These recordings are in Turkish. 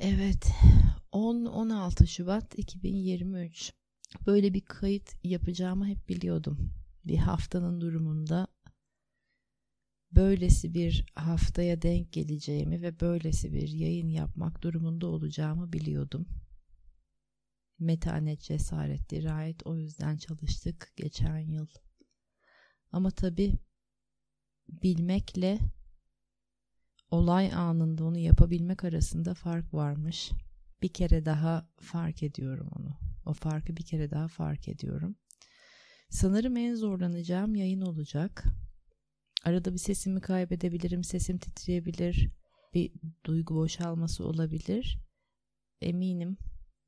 Evet 10-16 Şubat 2023 böyle bir kayıt yapacağımı hep biliyordum. Bir haftanın durumunda böylesi bir haftaya denk geleceğimi ve böylesi bir yayın yapmak durumunda olacağımı biliyordum. Metanet, cesaret, dirayet o yüzden çalıştık geçen yıl. Ama tabii bilmekle olay anında onu yapabilmek arasında fark varmış. Bir kere daha fark ediyorum onu. O farkı bir kere daha fark ediyorum. Sanırım en zorlanacağım yayın olacak. Arada bir sesimi kaybedebilirim, sesim titreyebilir, bir duygu boşalması olabilir. Eminim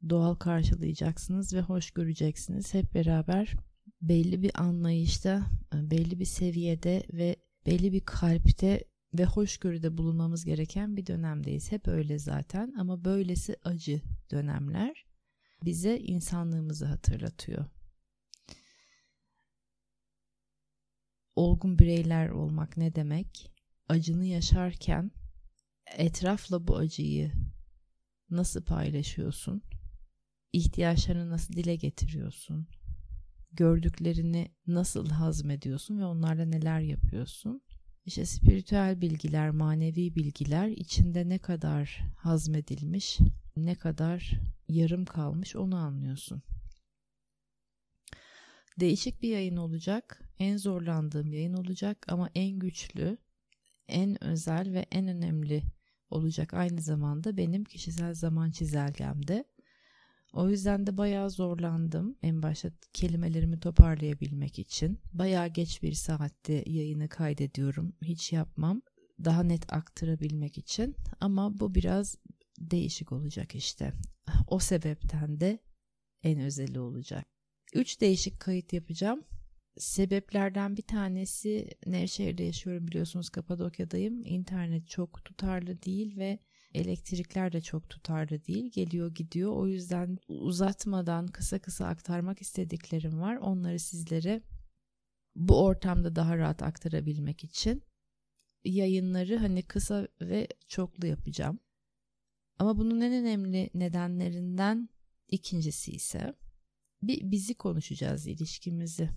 doğal karşılayacaksınız ve hoş göreceksiniz. Hep beraber belli bir anlayışta, belli bir seviyede ve belli bir kalpte ve hoşgörüde bulunmamız gereken bir dönemdeyiz. Hep öyle zaten ama böylesi acı dönemler bize insanlığımızı hatırlatıyor. Olgun bireyler olmak ne demek? Acını yaşarken etrafla bu acıyı nasıl paylaşıyorsun? İhtiyaçlarını nasıl dile getiriyorsun? Gördüklerini nasıl hazmediyorsun ve onlarla neler yapıyorsun? İşte spiritüel bilgiler, manevi bilgiler içinde ne kadar hazmedilmiş, ne kadar yarım kalmış onu anlıyorsun. Değişik bir yayın olacak. En zorlandığım yayın olacak ama en güçlü, en özel ve en önemli olacak aynı zamanda benim kişisel zaman çizelgemde. O yüzden de bayağı zorlandım en başta kelimelerimi toparlayabilmek için. Bayağı geç bir saatte yayını kaydediyorum. Hiç yapmam. Daha net aktarabilmek için. Ama bu biraz değişik olacak işte. O sebepten de en özeli olacak. Üç değişik kayıt yapacağım. Sebeplerden bir tanesi Nevşehir'de yaşıyorum biliyorsunuz Kapadokya'dayım. İnternet çok tutarlı değil ve Elektrikler de çok tutarlı değil. Geliyor gidiyor. O yüzden uzatmadan kısa kısa aktarmak istediklerim var. Onları sizlere bu ortamda daha rahat aktarabilmek için yayınları hani kısa ve çoklu yapacağım. Ama bunun en önemli nedenlerinden ikincisi ise bir bizi konuşacağız ilişkimizi.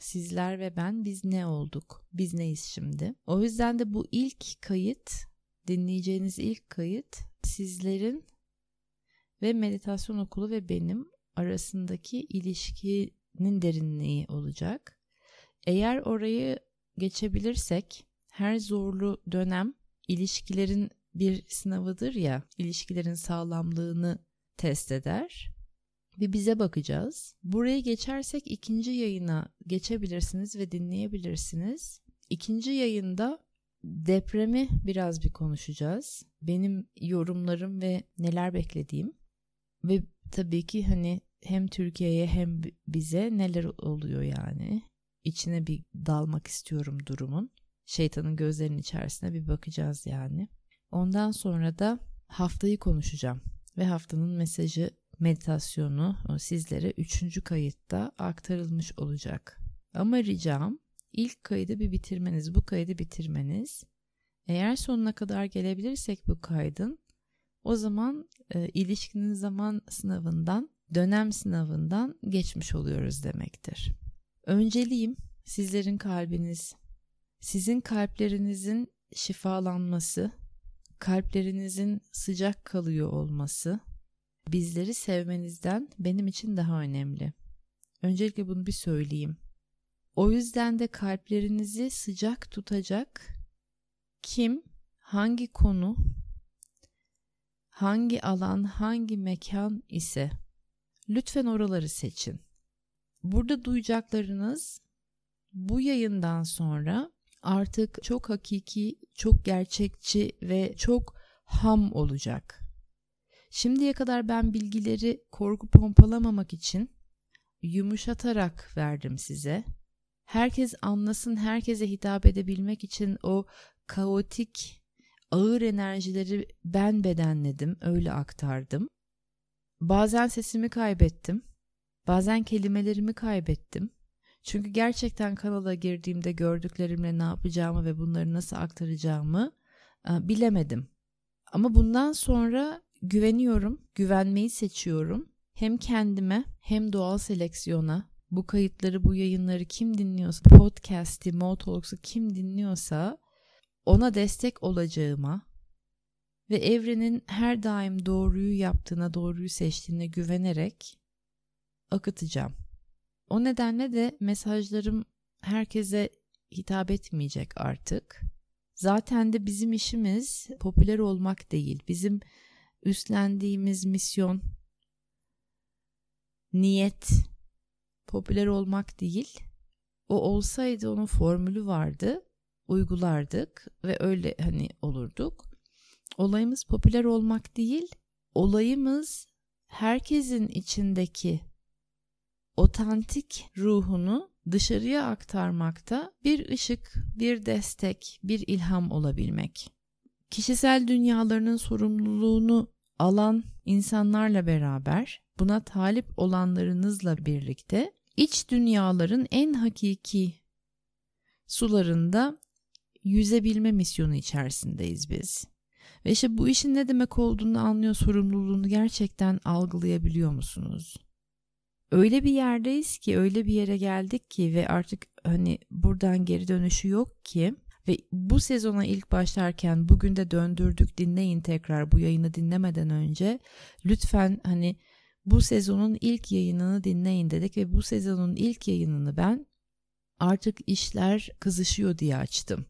Sizler ve ben biz ne olduk? Biz neyiz şimdi? O yüzden de bu ilk kayıt dinleyeceğiniz ilk kayıt sizlerin ve meditasyon okulu ve benim arasındaki ilişkinin derinliği olacak. Eğer orayı geçebilirsek her zorlu dönem ilişkilerin bir sınavıdır ya, ilişkilerin sağlamlığını test eder. Bir bize bakacağız. Burayı geçersek ikinci yayına geçebilirsiniz ve dinleyebilirsiniz. İkinci yayında Depremi biraz bir konuşacağız. Benim yorumlarım ve neler beklediğim ve tabii ki hani hem Türkiye'ye hem bize neler oluyor yani. İçine bir dalmak istiyorum durumun. Şeytanın gözlerinin içerisine bir bakacağız yani. Ondan sonra da haftayı konuşacağım ve haftanın mesajı meditasyonu sizlere üçüncü kayıtta aktarılmış olacak. Ama ricam ilk kaydı bir bitirmeniz, bu kaydı bitirmeniz. Eğer sonuna kadar gelebilirsek bu kaydın o zaman e, ilişkinin zaman sınavından, dönem sınavından geçmiş oluyoruz demektir. Önceliğim sizlerin kalbiniz, sizin kalplerinizin şifalanması, kalplerinizin sıcak kalıyor olması, bizleri sevmenizden benim için daha önemli. Öncelikle bunu bir söyleyeyim. O yüzden de kalplerinizi sıcak tutacak kim, hangi konu, hangi alan, hangi mekan ise lütfen oraları seçin. Burada duyacaklarınız bu yayından sonra artık çok hakiki, çok gerçekçi ve çok ham olacak. Şimdiye kadar ben bilgileri korku pompalamamak için yumuşatarak verdim size herkes anlasın, herkese hitap edebilmek için o kaotik, ağır enerjileri ben bedenledim, öyle aktardım. Bazen sesimi kaybettim. Bazen kelimelerimi kaybettim. Çünkü gerçekten kanala girdiğimde gördüklerimle ne yapacağımı ve bunları nasıl aktaracağımı e, bilemedim. Ama bundan sonra güveniyorum, güvenmeyi seçiyorum. Hem kendime hem doğal seleksiyona bu kayıtları, bu yayınları kim dinliyorsa, podcast'i, Motalks'u kim dinliyorsa ona destek olacağıma ve evrenin her daim doğruyu yaptığına, doğruyu seçtiğine güvenerek akıtacağım. O nedenle de mesajlarım herkese hitap etmeyecek artık. Zaten de bizim işimiz popüler olmak değil. Bizim üstlendiğimiz misyon, niyet popüler olmak değil. O olsaydı onun formülü vardı. Uygulardık ve öyle hani olurduk. Olayımız popüler olmak değil. Olayımız herkesin içindeki otantik ruhunu dışarıya aktarmakta bir ışık, bir destek, bir ilham olabilmek. Kişisel dünyalarının sorumluluğunu alan insanlarla beraber buna talip olanlarınızla birlikte iç dünyaların en hakiki sularında yüzebilme misyonu içerisindeyiz biz. Ve işte bu işin ne demek olduğunu anlıyor, sorumluluğunu gerçekten algılayabiliyor musunuz? Öyle bir yerdeyiz ki, öyle bir yere geldik ki ve artık hani buradan geri dönüşü yok ki ve bu sezona ilk başlarken bugün de döndürdük dinleyin tekrar bu yayını dinlemeden önce lütfen hani bu sezonun ilk yayınını dinleyin dedik ve bu sezonun ilk yayınını ben artık işler kızışıyor diye açtım.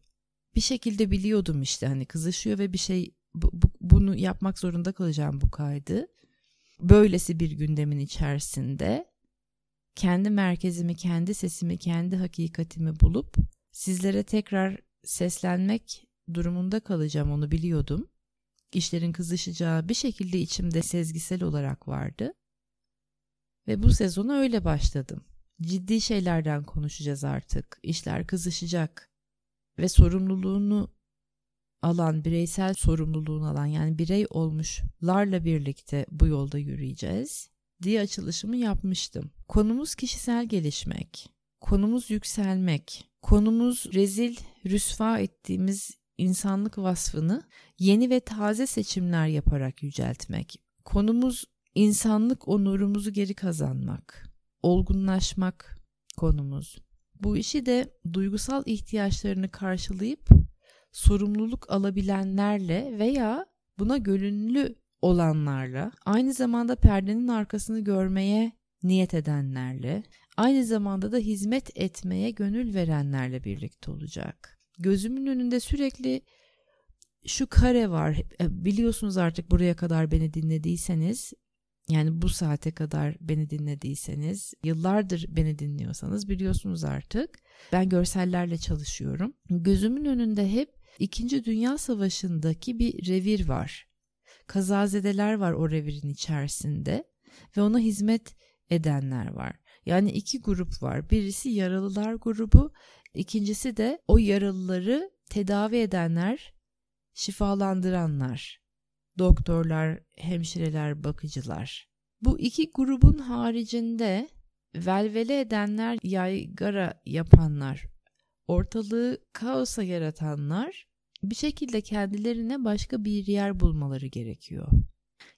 Bir şekilde biliyordum işte hani kızışıyor ve bir şey bu, bu, bunu yapmak zorunda kalacağım bu kaydı. Böylesi bir gündemin içerisinde kendi merkezimi, kendi sesimi, kendi hakikatimi bulup sizlere tekrar seslenmek durumunda kalacağım onu biliyordum. İşlerin kızışacağı bir şekilde içimde sezgisel olarak vardı. Ve bu sezona öyle başladım. Ciddi şeylerden konuşacağız artık. İşler kızışacak. Ve sorumluluğunu alan, bireysel sorumluluğunu alan yani birey olmuşlarla birlikte bu yolda yürüyeceğiz diye açılışımı yapmıştım. Konumuz kişisel gelişmek, konumuz yükselmek, konumuz rezil, rüsva ettiğimiz insanlık vasfını yeni ve taze seçimler yaparak yüceltmek. Konumuz insanlık onurumuzu geri kazanmak, olgunlaşmak konumuz. Bu işi de duygusal ihtiyaçlarını karşılayıp sorumluluk alabilenlerle veya buna gönüllü olanlarla, aynı zamanda perdenin arkasını görmeye niyet edenlerle, aynı zamanda da hizmet etmeye gönül verenlerle birlikte olacak. Gözümün önünde sürekli şu kare var. E, biliyorsunuz artık buraya kadar beni dinlediyseniz yani bu saate kadar beni dinlediyseniz, yıllardır beni dinliyorsanız biliyorsunuz artık. Ben görsellerle çalışıyorum. Gözümün önünde hep İkinci Dünya Savaşı'ndaki bir revir var. Kazazedeler var o revirin içerisinde ve ona hizmet edenler var. Yani iki grup var. Birisi yaralılar grubu, ikincisi de o yaralıları tedavi edenler, şifalandıranlar. Doktorlar, hemşireler, bakıcılar. Bu iki grubun haricinde velvele edenler, yaygara yapanlar, ortalığı kaosa yaratanlar bir şekilde kendilerine başka bir yer bulmaları gerekiyor.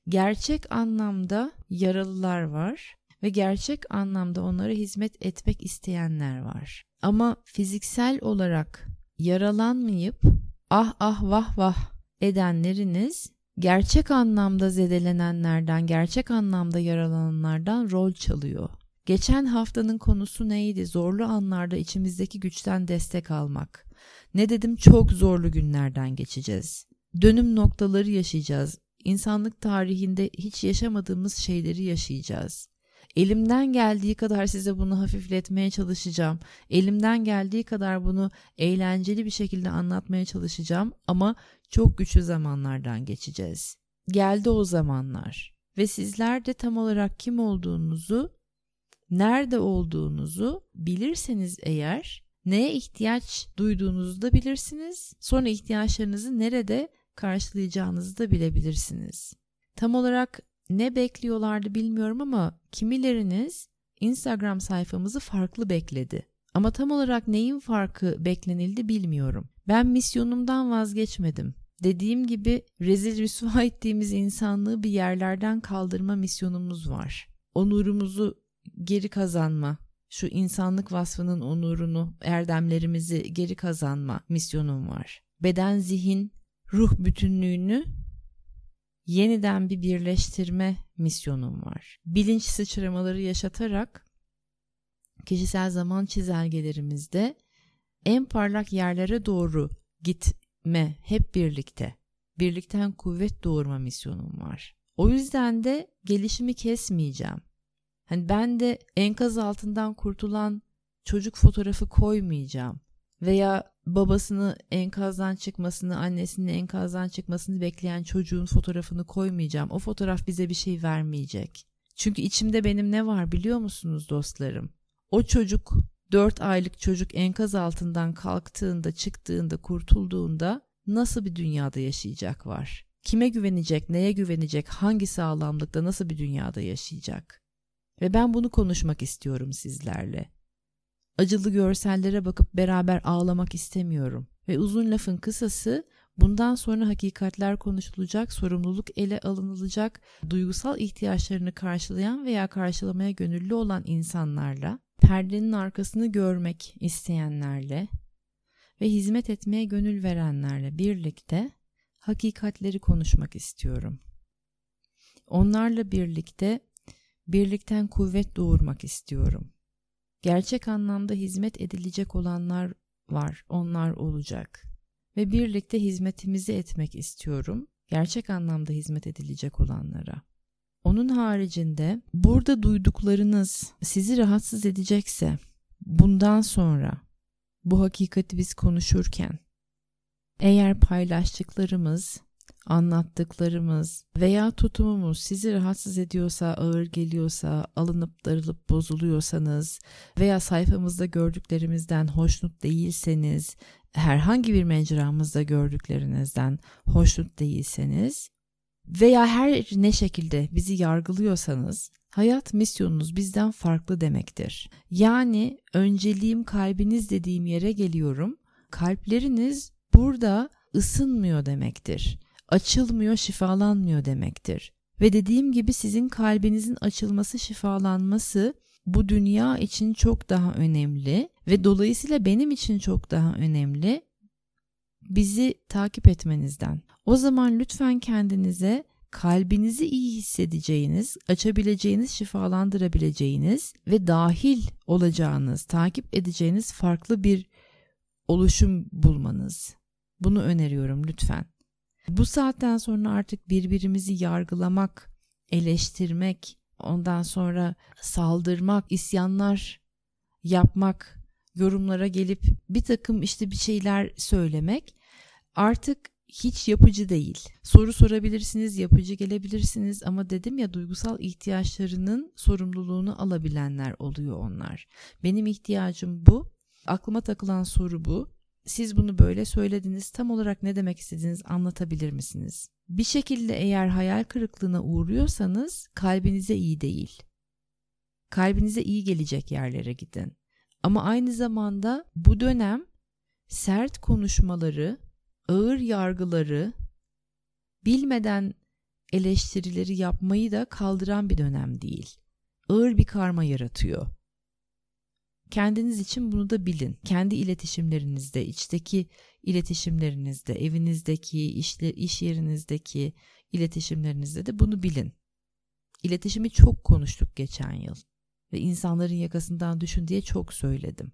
Gerçek anlamda yaralılar var ve gerçek anlamda onlara hizmet etmek isteyenler var. Ama fiziksel olarak yaralanmayıp ah ah vah vah edenleriniz gerçek anlamda zedelenenlerden, gerçek anlamda yaralananlardan rol çalıyor. Geçen haftanın konusu neydi? Zorlu anlarda içimizdeki güçten destek almak. Ne dedim? Çok zorlu günlerden geçeceğiz. Dönüm noktaları yaşayacağız. İnsanlık tarihinde hiç yaşamadığımız şeyleri yaşayacağız. Elimden geldiği kadar size bunu hafifletmeye çalışacağım. Elimden geldiği kadar bunu eğlenceli bir şekilde anlatmaya çalışacağım ama çok güçlü zamanlardan geçeceğiz. Geldi o zamanlar ve sizler de tam olarak kim olduğunuzu, nerede olduğunuzu bilirseniz eğer neye ihtiyaç duyduğunuzu da bilirsiniz. Sonra ihtiyaçlarınızı nerede karşılayacağınızı da bilebilirsiniz. Tam olarak ne bekliyorlardı bilmiyorum ama kimileriniz Instagram sayfamızı farklı bekledi. Ama tam olarak neyin farkı beklenildi bilmiyorum. Ben misyonumdan vazgeçmedim. dediğim gibi rezil rüsva ettiğimiz insanlığı bir yerlerden kaldırma misyonumuz var. Onurumuzu geri kazanma, şu insanlık vasfının onurunu, erdemlerimizi geri kazanma misyonum var. Beden, zihin, ruh bütünlüğünü yeniden bir birleştirme misyonum var. Bilinç sıçramaları yaşatarak kişisel zaman çizelgelerimizde en parlak yerlere doğru gitme hep birlikte. Birlikten kuvvet doğurma misyonum var. O yüzden de gelişimi kesmeyeceğim. Hani ben de enkaz altından kurtulan çocuk fotoğrafı koymayacağım veya babasını enkazdan çıkmasını, annesinin enkazdan çıkmasını bekleyen çocuğun fotoğrafını koymayacağım. O fotoğraf bize bir şey vermeyecek. Çünkü içimde benim ne var biliyor musunuz dostlarım? O çocuk 4 aylık çocuk enkaz altından kalktığında, çıktığında, kurtulduğunda nasıl bir dünyada yaşayacak var? Kime güvenecek, neye güvenecek, hangi sağlamlıkta, nasıl bir dünyada yaşayacak? Ve ben bunu konuşmak istiyorum sizlerle. Acılı görsellere bakıp beraber ağlamak istemiyorum. Ve uzun lafın kısası bundan sonra hakikatler konuşulacak, sorumluluk ele alınılacak, duygusal ihtiyaçlarını karşılayan veya karşılamaya gönüllü olan insanlarla, perdenin arkasını görmek isteyenlerle ve hizmet etmeye gönül verenlerle birlikte hakikatleri konuşmak istiyorum. Onlarla birlikte birlikten kuvvet doğurmak istiyorum. Gerçek anlamda hizmet edilecek olanlar var, onlar olacak. Ve birlikte hizmetimizi etmek istiyorum. Gerçek anlamda hizmet edilecek olanlara. Onun haricinde burada duyduklarınız sizi rahatsız edecekse bundan sonra bu hakikati biz konuşurken eğer paylaştıklarımız anlattıklarımız veya tutumumuz sizi rahatsız ediyorsa, ağır geliyorsa, alınıp darılıp bozuluyorsanız veya sayfamızda gördüklerimizden hoşnut değilseniz, herhangi bir mecramızda gördüklerinizden hoşnut değilseniz veya her ne şekilde bizi yargılıyorsanız hayat misyonunuz bizden farklı demektir. Yani önceliğim kalbiniz dediğim yere geliyorum. Kalpleriniz burada ısınmıyor demektir açılmıyor, şifalanmıyor demektir. Ve dediğim gibi sizin kalbinizin açılması, şifalanması bu dünya için çok daha önemli ve dolayısıyla benim için çok daha önemli bizi takip etmenizden. O zaman lütfen kendinize kalbinizi iyi hissedeceğiniz, açabileceğiniz, şifalandırabileceğiniz ve dahil olacağınız, takip edeceğiniz farklı bir oluşum bulmanız. Bunu öneriyorum lütfen. Bu saatten sonra artık birbirimizi yargılamak, eleştirmek, ondan sonra saldırmak, isyanlar yapmak, yorumlara gelip bir takım işte bir şeyler söylemek artık hiç yapıcı değil. Soru sorabilirsiniz, yapıcı gelebilirsiniz ama dedim ya duygusal ihtiyaçlarının sorumluluğunu alabilenler oluyor onlar. Benim ihtiyacım bu. Aklıma takılan soru bu siz bunu böyle söylediniz tam olarak ne demek istediğiniz anlatabilir misiniz? Bir şekilde eğer hayal kırıklığına uğruyorsanız kalbinize iyi değil. Kalbinize iyi gelecek yerlere gidin. Ama aynı zamanda bu dönem sert konuşmaları, ağır yargıları, bilmeden eleştirileri yapmayı da kaldıran bir dönem değil. Ağır bir karma yaratıyor. Kendiniz için bunu da bilin. Kendi iletişimlerinizde, içteki iletişimlerinizde, evinizdeki, işle, iş yerinizdeki iletişimlerinizde de bunu bilin. İletişimi çok konuştuk geçen yıl ve insanların yakasından düşün diye çok söyledim.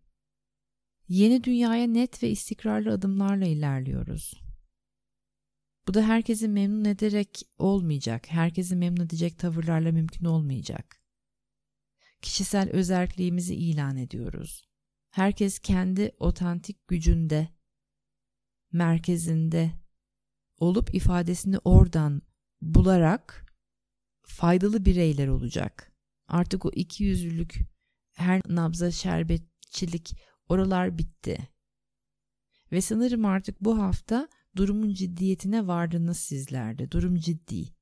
Yeni dünyaya net ve istikrarlı adımlarla ilerliyoruz. Bu da herkesi memnun ederek olmayacak, herkesi memnun edecek tavırlarla mümkün olmayacak kişisel özerkliğimizi ilan ediyoruz. Herkes kendi otantik gücünde, merkezinde olup ifadesini oradan bularak faydalı bireyler olacak. Artık o iki yüzlülük, her nabza şerbetçilik oralar bitti. Ve sanırım artık bu hafta durumun ciddiyetine vardınız sizlerde. Durum ciddi.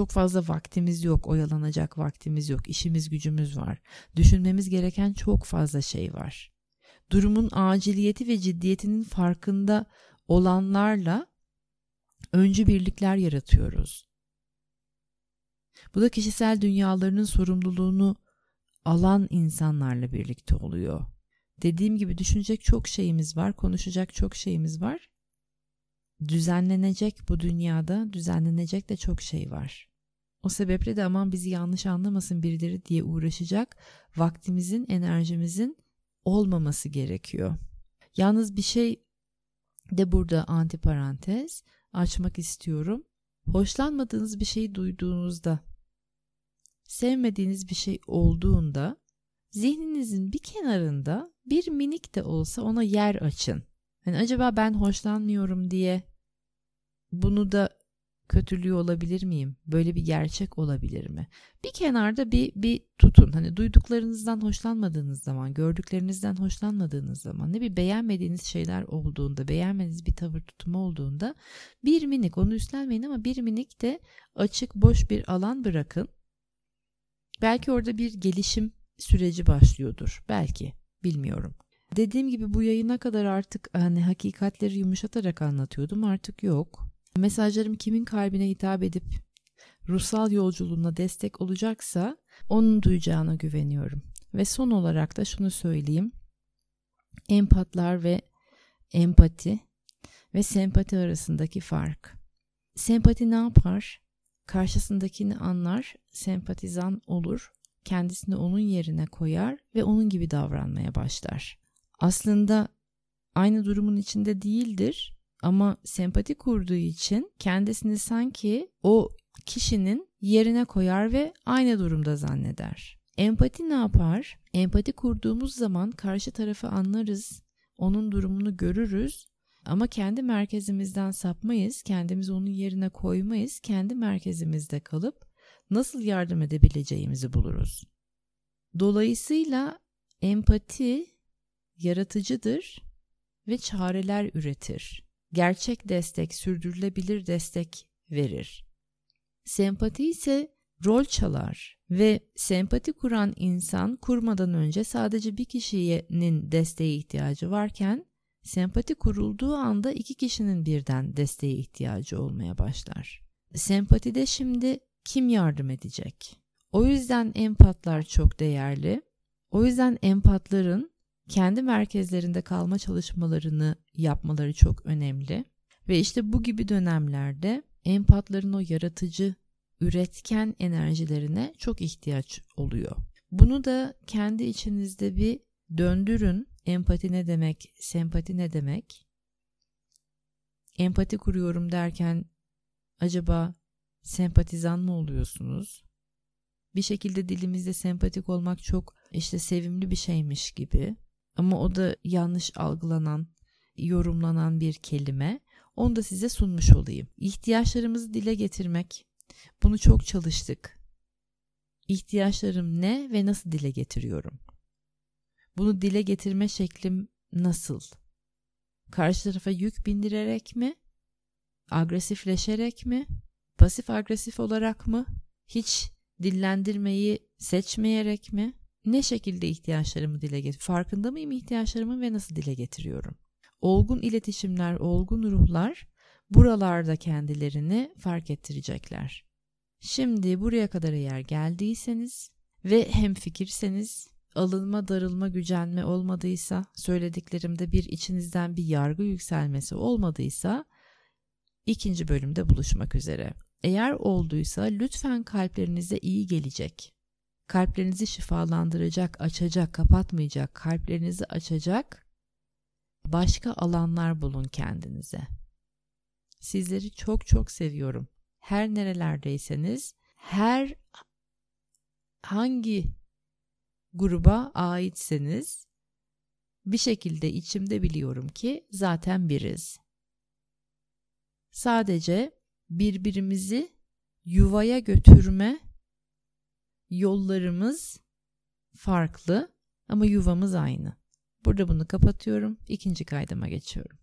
Çok fazla vaktimiz yok, oyalanacak vaktimiz yok, işimiz gücümüz var. Düşünmemiz gereken çok fazla şey var. Durumun aciliyeti ve ciddiyetinin farkında olanlarla öncü birlikler yaratıyoruz. Bu da kişisel dünyalarının sorumluluğunu alan insanlarla birlikte oluyor. Dediğim gibi düşünecek çok şeyimiz var, konuşacak çok şeyimiz var. Düzenlenecek bu dünyada, düzenlenecek de çok şey var. O sebeple de aman bizi yanlış anlamasın birileri diye uğraşacak vaktimizin, enerjimizin olmaması gerekiyor. Yalnız bir şey de burada antiparantez açmak istiyorum. Hoşlanmadığınız bir şeyi duyduğunuzda, sevmediğiniz bir şey olduğunda zihninizin bir kenarında bir minik de olsa ona yer açın. Hani acaba ben hoşlanmıyorum diye bunu da kötülüğü olabilir miyim? Böyle bir gerçek olabilir mi? Bir kenarda bir bir tutun. Hani duyduklarınızdan hoşlanmadığınız zaman, gördüklerinizden hoşlanmadığınız zaman, ne bir beğenmediğiniz şeyler olduğunda, beğenmediğiniz bir tavır tutumu olduğunda bir minik onu üstlenmeyin ama bir minik de açık boş bir alan bırakın. Belki orada bir gelişim süreci başlıyordur. Belki bilmiyorum. Dediğim gibi bu yayına kadar artık hani hakikatleri yumuşatarak anlatıyordum. Artık yok. Mesajlarım kimin kalbine hitap edip ruhsal yolculuğuna destek olacaksa onun duyacağına güveniyorum. Ve son olarak da şunu söyleyeyim. Empatlar ve empati ve sempati arasındaki fark. Sempati ne yapar? Karşısındakini anlar, sempatizan olur, kendisini onun yerine koyar ve onun gibi davranmaya başlar. Aslında aynı durumun içinde değildir ama sempati kurduğu için kendisini sanki o kişinin yerine koyar ve aynı durumda zanneder. Empati ne yapar? Empati kurduğumuz zaman karşı tarafı anlarız, onun durumunu görürüz ama kendi merkezimizden sapmayız, kendimizi onun yerine koymayız, kendi merkezimizde kalıp nasıl yardım edebileceğimizi buluruz. Dolayısıyla empati yaratıcıdır ve çareler üretir gerçek destek, sürdürülebilir destek verir. Sempati ise rol çalar ve sempati kuran insan kurmadan önce sadece bir kişinin desteğe ihtiyacı varken sempati kurulduğu anda iki kişinin birden desteğe ihtiyacı olmaya başlar. Sempatide şimdi kim yardım edecek? O yüzden empatlar çok değerli. O yüzden empatların kendi merkezlerinde kalma çalışmalarını yapmaları çok önemli. Ve işte bu gibi dönemlerde empatların o yaratıcı, üretken enerjilerine çok ihtiyaç oluyor. Bunu da kendi içinizde bir döndürün. Empati ne demek, sempati ne demek? Empati kuruyorum derken acaba sempatizan mı oluyorsunuz? Bir şekilde dilimizde sempatik olmak çok işte sevimli bir şeymiş gibi ama o da yanlış algılanan, yorumlanan bir kelime. Onu da size sunmuş olayım. İhtiyaçlarımızı dile getirmek. Bunu çok çalıştık. İhtiyaçlarım ne ve nasıl dile getiriyorum? Bunu dile getirme şeklim nasıl? Karşı tarafa yük bindirerek mi? Agresifleşerek mi? Pasif agresif olarak mı? Hiç dillendirmeyi seçmeyerek mi? Ne şekilde ihtiyaçlarımı dile getiriyorum? Farkında mıyım ihtiyaçlarımı ve nasıl dile getiriyorum? Olgun iletişimler, olgun ruhlar buralarda kendilerini fark ettirecekler. Şimdi buraya kadar eğer geldiyseniz ve hem fikirseniz alınma, darılma, gücenme olmadıysa, söylediklerimde bir içinizden bir yargı yükselmesi olmadıysa ikinci bölümde buluşmak üzere. Eğer olduysa lütfen kalplerinize iyi gelecek kalplerinizi şifalandıracak, açacak, kapatmayacak, kalplerinizi açacak başka alanlar bulun kendinize. Sizleri çok çok seviyorum. Her nerelerdeyseniz, her hangi gruba aitseniz bir şekilde içimde biliyorum ki zaten biriz. Sadece birbirimizi yuvaya götürme Yollarımız farklı ama yuvamız aynı. Burada bunu kapatıyorum. İkinci kaydıma geçiyorum.